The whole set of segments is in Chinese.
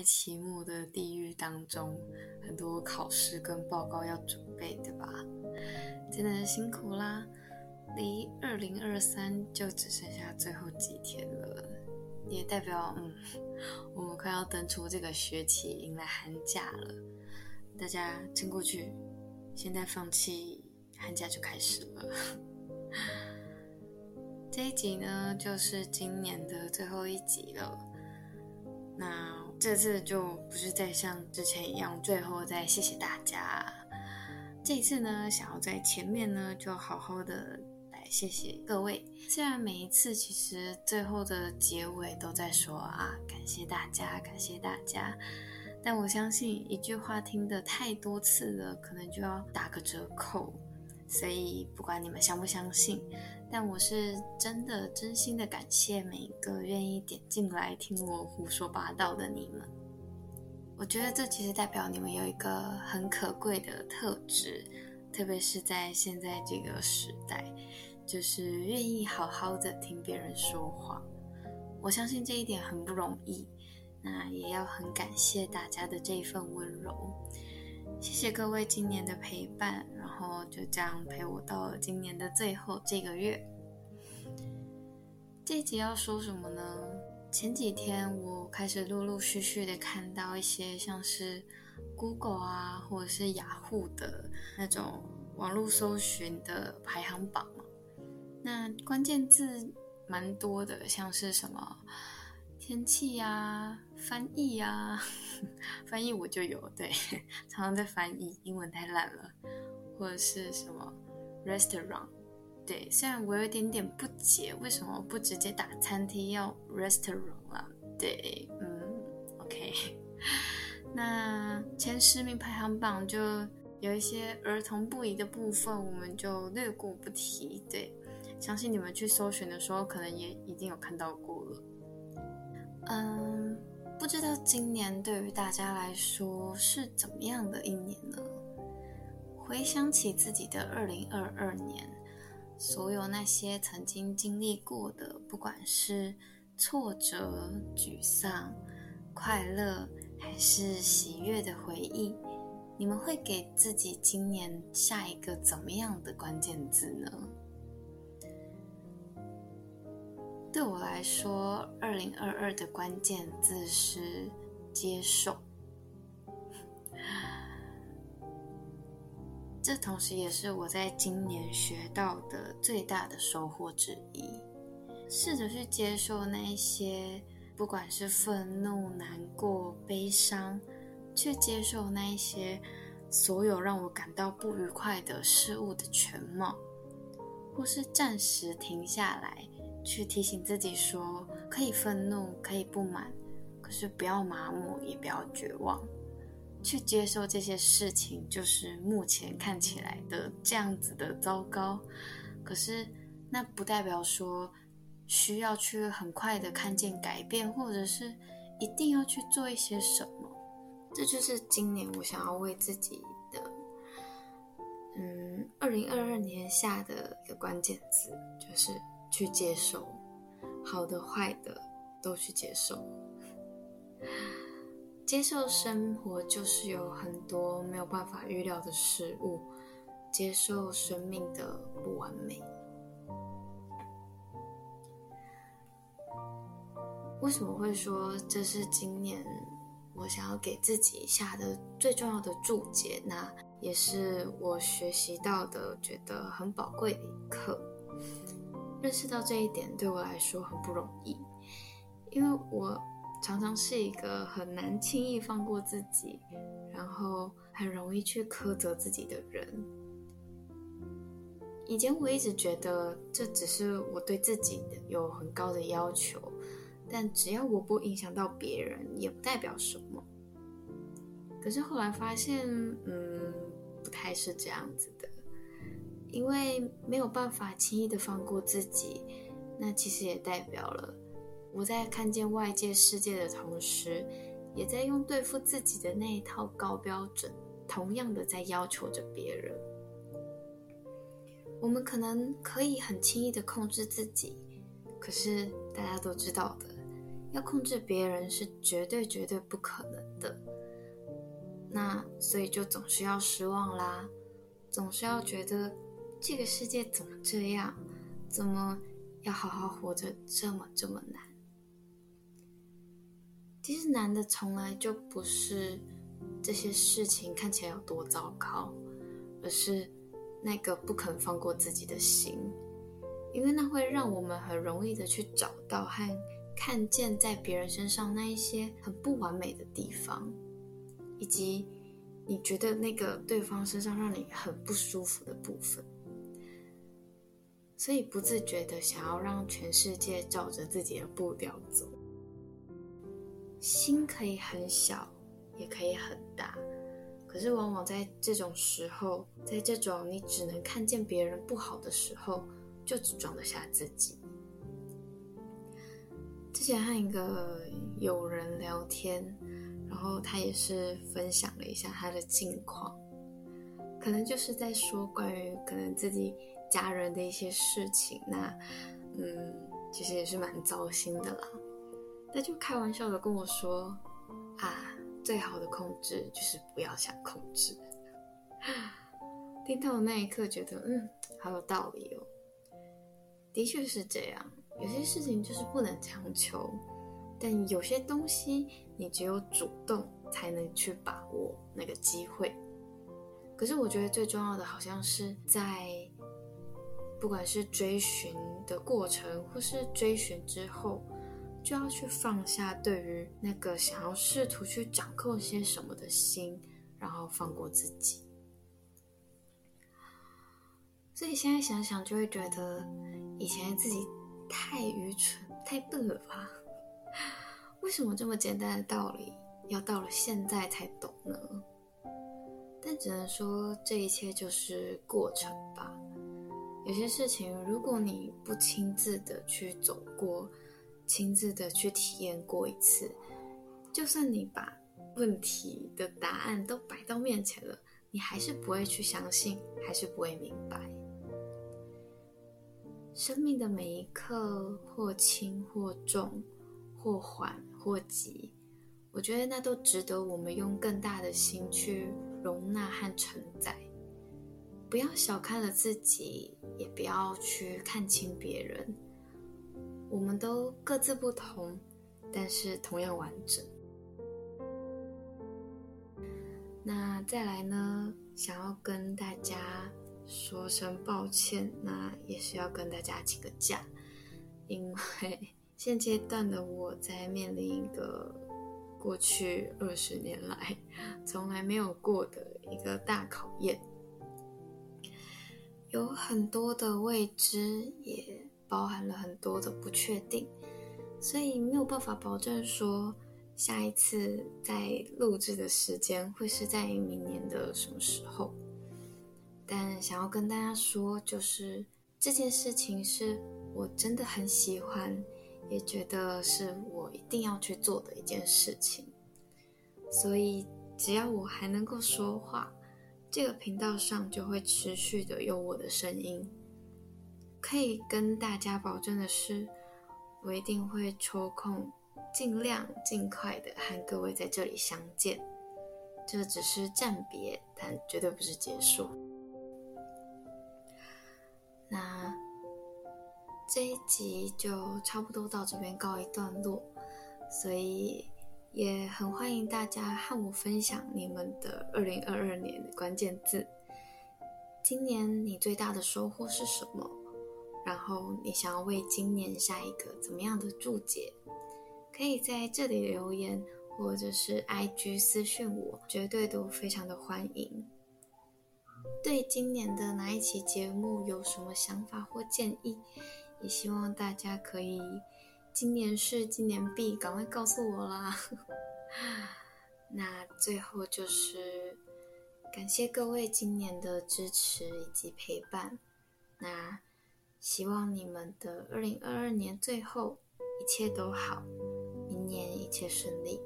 在期末的地狱当中，很多考试跟报告要准备，对吧？真的辛苦啦！离二零二三就只剩下最后几天了，也代表嗯，我们快要登出这个学期，迎来寒假了。大家撑过去，现在放弃，寒假就开始了。这一集呢，就是今年的最后一集了。那这次就不是再像之前一样，最后再谢谢大家。这次呢，想要在前面呢，就好好的来谢谢各位。虽然每一次其实最后的结尾都在说啊，感谢大家，感谢大家，但我相信一句话听得太多次了，可能就要打个折扣。所以不管你们相不相信。但我是真的真心的感谢每一个愿意点进来听我胡说八道的你们。我觉得这其实代表你们有一个很可贵的特质，特别是在现在这个时代，就是愿意好好的听别人说话。我相信这一点很不容易，那也要很感谢大家的这份温柔。谢谢各位今年的陪伴，然后就这样陪我到了今年的最后这个月。这集要说什么呢？前几天我开始陆陆续续的看到一些像是 Google 啊，或者是雅虎的那种网络搜寻的排行榜嘛。那关键字蛮多的，像是什么天气呀、翻译呀。翻译我就有，对，常常在翻译，英文太烂了，或者是什么 restaurant，对，虽然我有点点不解，为什么不直接打餐厅要 restaurant 啊？对，嗯，OK，那前十名排行榜就有一些儿童不宜的部分，我们就略过不提，对，相信你们去搜寻的时候，可能也已经有看到过了，嗯。不知道今年对于大家来说是怎么样的一年呢？回想起自己的二零二二年，所有那些曾经经历过的，不管是挫折、沮丧、快乐还是喜悦的回忆，你们会给自己今年下一个怎么样的关键字呢？对我来说，二零二二的关键字是接受。这同时也是我在今年学到的最大的收获之一。试着去接受那一些，不管是愤怒、难过、悲伤，去接受那一些所有让我感到不愉快的事物的全貌，或是暂时停下来。去提醒自己说，可以愤怒，可以不满，可是不要麻木，也不要绝望，去接受这些事情，就是目前看起来的这样子的糟糕。可是那不代表说需要去很快的看见改变，或者是一定要去做一些什么。这就是今年我想要为自己的，嗯，二零二二年下的一个关键词，就是。去接受，好的坏的都去接受。接受生活就是有很多没有办法预料的事物，接受生命的不完美。为什么会说这是今年我想要给自己下的最重要的注解？那也是我学习到的，觉得很宝贵的一课。认识到这一点对我来说很不容易，因为我常常是一个很难轻易放过自己，然后很容易去苛责自己的人。以前我一直觉得这只是我对自己有很高的要求，但只要我不影响到别人，也不代表什么。可是后来发现，嗯，不太是这样子的。因为没有办法轻易的放过自己，那其实也代表了我在看见外界世界的同时，也在用对付自己的那一套高标准，同样的在要求着别人。我们可能可以很轻易的控制自己，可是大家都知道的，要控制别人是绝对绝对不可能的。那所以就总是要失望啦，总是要觉得这个世界怎么这样，怎么要好好活着这么这么难。其实难的从来就不是这些事情看起来有多糟糕，而是那个不肯放过自己的心，因为那会让我们很容易的去找到和看见在别人身上那一些很不完美的地方，以及你觉得那个对方身上让你很不舒服的部分，所以不自觉的想要让全世界照着自己的步调走。心可以很小，也可以很大，可是往往在这种时候，在这种你只能看见别人不好的时候，就只装得下自己。之前和一个友人聊天，然后他也是分享了一下他的近况，可能就是在说关于可能自己家人的一些事情，那嗯，其实也是蛮糟心的啦。他就开玩笑的跟我说：“啊，最好的控制就是不要想控制。”听到的那一刻，觉得嗯，好有道理哦。的确是这样，有些事情就是不能强求，但有些东西你只有主动才能去把握那个机会。可是我觉得最重要的，好像是在不管是追寻的过程，或是追寻之后。就要去放下对于那个想要试图去掌控些什么的心，然后放过自己。所以现在想想，就会觉得以前自己太愚蠢、太笨了吧？为什么这么简单的道理，要到了现在才懂呢？但只能说，这一切就是过程吧。有些事情，如果你不亲自的去走过，亲自的去体验过一次，就算你把问题的答案都摆到面前了，你还是不会去相信，还是不会明白。生命的每一刻，或轻或重，或缓或急，我觉得那都值得我们用更大的心去容纳和承载。不要小看了自己，也不要去看清别人。我们都各自不同，但是同样完整。那再来呢？想要跟大家说声抱歉，那也是要跟大家请个假，因为 现阶段的我在面临一个过去二十年来 从来没有过的一个大考验，有很多的未知也。包含了很多的不确定，所以没有办法保证说下一次在录制的时间会是在明年的什么时候。但想要跟大家说，就是这件事情是我真的很喜欢，也觉得是我一定要去做的一件事情。所以只要我还能够说话，这个频道上就会持续的有我的声音。可以跟大家保证的是，我一定会抽空，尽量尽快的和各位在这里相见。这只是暂别，但绝对不是结束。那这一集就差不多到这边告一段落，所以也很欢迎大家和我分享你们的二零二二年的关键字。今年你最大的收获是什么？然后你想要为今年下一个怎么样的注解，可以在这里留言，或者是 IG 私讯我，绝对都非常的欢迎。对今年的哪一期节目有什么想法或建议，也希望大家可以今年是今年必赶快告诉我啦。那最后就是感谢各位今年的支持以及陪伴。那。希望你们的二零二二年最后一切都好，明年一切顺利。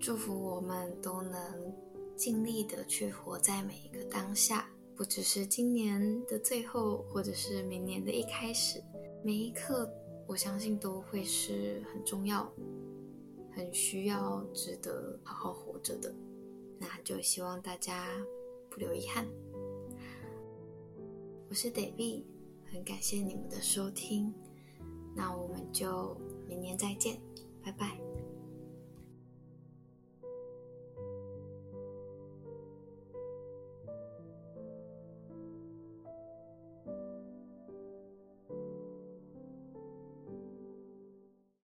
祝福我们都能尽力的去活在每一个当下，不只是今年的最后，或者是明年的一开始，每一刻我相信都会是很重要、很需要、值得好好活着的。那就希望大家不留遗憾。我是 David，很感谢你们的收听。那我们就明年再见，拜拜。